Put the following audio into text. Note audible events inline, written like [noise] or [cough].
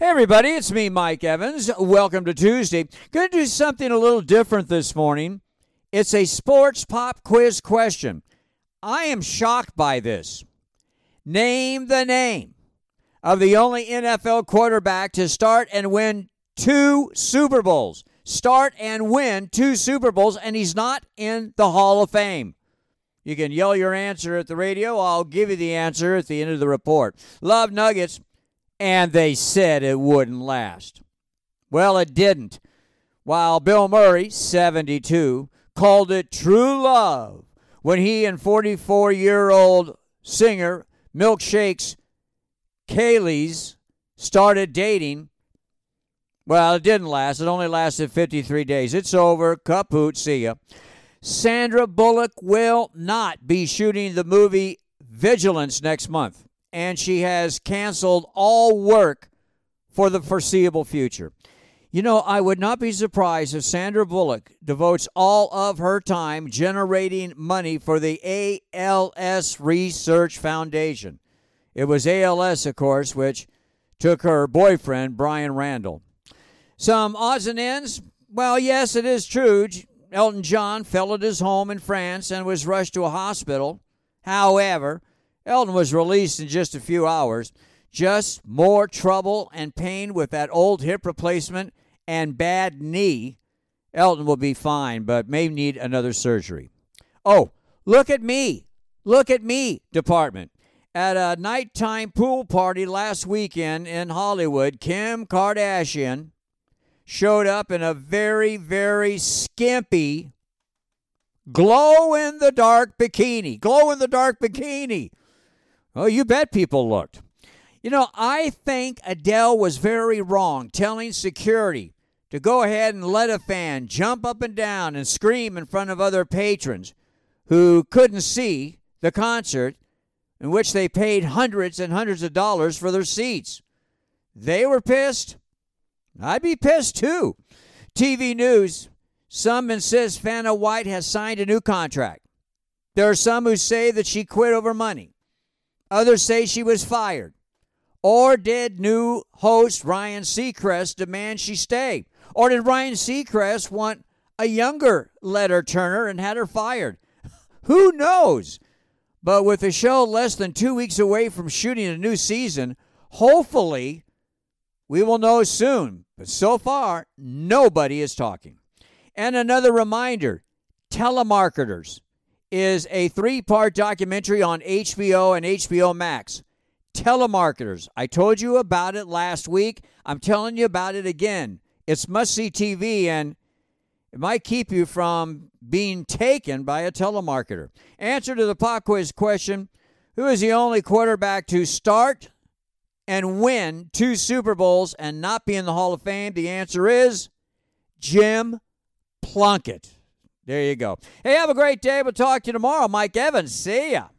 Hey, everybody, it's me, Mike Evans. Welcome to Tuesday. Going to do something a little different this morning. It's a sports pop quiz question. I am shocked by this. Name the name of the only NFL quarterback to start and win two Super Bowls. Start and win two Super Bowls, and he's not in the Hall of Fame. You can yell your answer at the radio. I'll give you the answer at the end of the report. Love Nuggets, and they said it wouldn't last. Well, it didn't. While Bill Murray, 72, called it true love when he and 44 year old singer Milkshakes Kelis started dating. Well, it didn't last. It only lasted 53 days. It's over. Kaput. See ya. Sandra Bullock will not be shooting the movie Vigilance next month, and she has canceled all work for the foreseeable future. You know, I would not be surprised if Sandra Bullock devotes all of her time generating money for the ALS Research Foundation. It was ALS, of course, which took her boyfriend, Brian Randall. Some odds and ends? Well, yes, it is true. Elton John fell at his home in France and was rushed to a hospital. However, Elton was released in just a few hours. Just more trouble and pain with that old hip replacement and bad knee. Elton will be fine, but may need another surgery. Oh, look at me. Look at me, department. At a nighttime pool party last weekend in Hollywood, Kim Kardashian showed up in a very, very skimpy glow in the dark bikini. Glow in the dark bikini. Oh, you bet people looked. You know, I think Adele was very wrong telling security to go ahead and let a fan jump up and down and scream in front of other patrons who couldn't see the concert in which they paid hundreds and hundreds of dollars for their seats. They were pissed. I'd be pissed too. TV news some insist Vanna White has signed a new contract. There are some who say that she quit over money. Others say she was fired. Or did new host Ryan Seacrest demand she stay? Or did Ryan Seacrest want a younger letter Turner and had her fired? [laughs] Who knows? But with the show less than two weeks away from shooting a new season, hopefully we will know soon. But so far, nobody is talking. And another reminder Telemarketers is a three part documentary on HBO and HBO Max. Telemarketers. I told you about it last week. I'm telling you about it again. It's must see TV and it might keep you from being taken by a telemarketer. Answer to the pop quiz question Who is the only quarterback to start and win two Super Bowls and not be in the Hall of Fame? The answer is Jim Plunkett. There you go. Hey, have a great day. We'll talk to you tomorrow. Mike Evans. See ya.